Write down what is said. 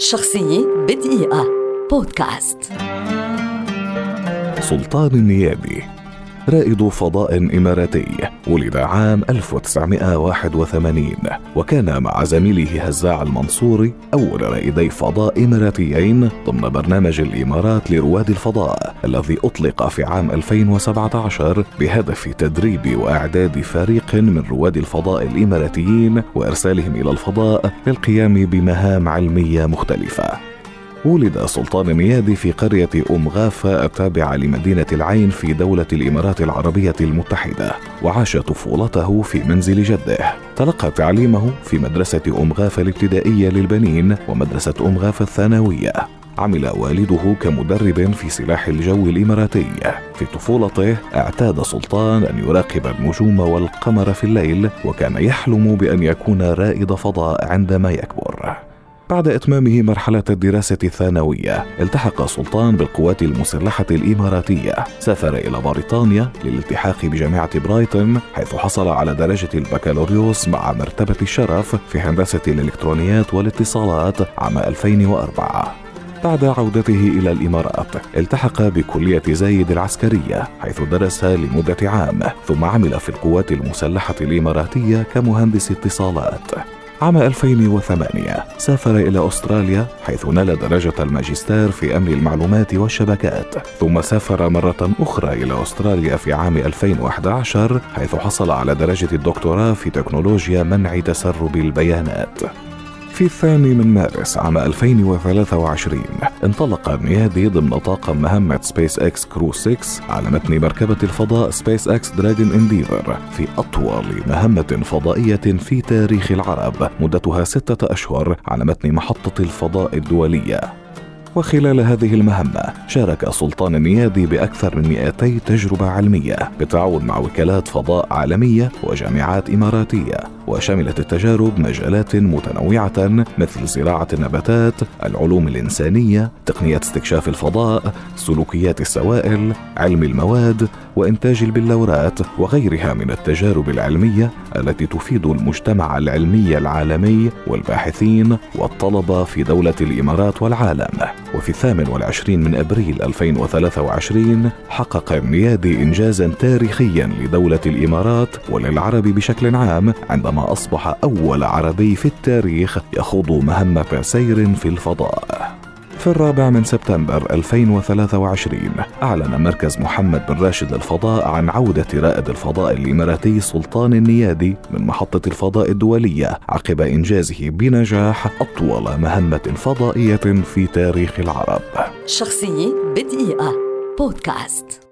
شخصية بدقيقة. بودكاست. سلطان النيابي. رائد فضاء إماراتي ولد عام 1981 وكان مع زميله هزاع المنصوري أول رائدي فضاء إماراتيين ضمن برنامج الإمارات لرواد الفضاء الذي أطلق في عام 2017 بهدف تدريب وإعداد فريق من رواد الفضاء الإماراتيين وإرسالهم إلى الفضاء للقيام بمهام علمية مختلفة. ولد سلطان نيادي في قرية أم غافة التابعة لمدينة العين في دولة الإمارات العربية المتحدة وعاش طفولته في منزل جده. تلقى تعليمه في مدرسة أم غافة الابتدائية للبنين ومدرسة أم غافة الثانوية. عمل والده كمدرب في سلاح الجو الإماراتي. في طفولته اعتاد سلطان أن يراقب النجوم والقمر في الليل وكان يحلم بأن يكون رائد فضاء عندما يكبر. بعد إتمامه مرحلة الدراسة الثانوية التحق سلطان بالقوات المسلحة الإماراتية. سافر إلى بريطانيا للالتحاق بجامعة برايتون حيث حصل على درجة البكالوريوس مع مرتبة الشرف في هندسة الإلكترونيات والاتصالات عام 2004 بعد عودته إلى الإمارات التحق بكلية زايد العسكرية حيث درس لمدة عام ثم عمل في القوات المسلحة الإماراتية كمهندس اتصالات. عام 2008 سافر إلى أستراليا حيث نال درجة الماجستير في أمن المعلومات والشبكات ثم سافر مرة أخرى إلى أستراليا في عام 2011 حيث حصل على درجة الدكتوراه في تكنولوجيا منع تسرب البيانات. في الثاني من مارس عام 2023 انطلق النيادي ضمن طاقم مهمة سبيس إكس كرو 6 على متن مركبة الفضاء سبيس إكس دراجون انديفر في أطول مهمة فضائية في تاريخ العرب مدتها ستة أشهر على متن محطة الفضاء الدولية. وخلال هذه المهمة شارك سلطان النيادي بأكثر من 200 تجربة علمية بالتعاون مع وكالات فضاء عالمية وجامعات إماراتية وشملت التجارب مجالات متنوعة مثل زراعة النباتات، العلوم الإنسانية، تقنيات استكشاف الفضاء، سلوكيات السوائل، علم المواد، وإنتاج البلورات وغيرها من التجارب العلمية التي تفيد المجتمع العلمي العالمي والباحثين والطلبة في دولة الإمارات والعالم. وفي الثامن والعشرين من أبريل 2023 حقق النيادي إنجازا تاريخيا لدولة الإمارات وللعرب بشكل عام عندما أصبح أول عربي في التاريخ يخوض مهمة سير في الفضاء. في الرابع من سبتمبر 2023 أعلن مركز محمد بن راشد للفضاء عن عودة رائد الفضاء الإماراتي سلطان النيادي من محطة الفضاء الدولية عقب إنجازه بنجاح أطول مهمة فضائية في تاريخ العرب. شخصية بدقيقة. بودكاست.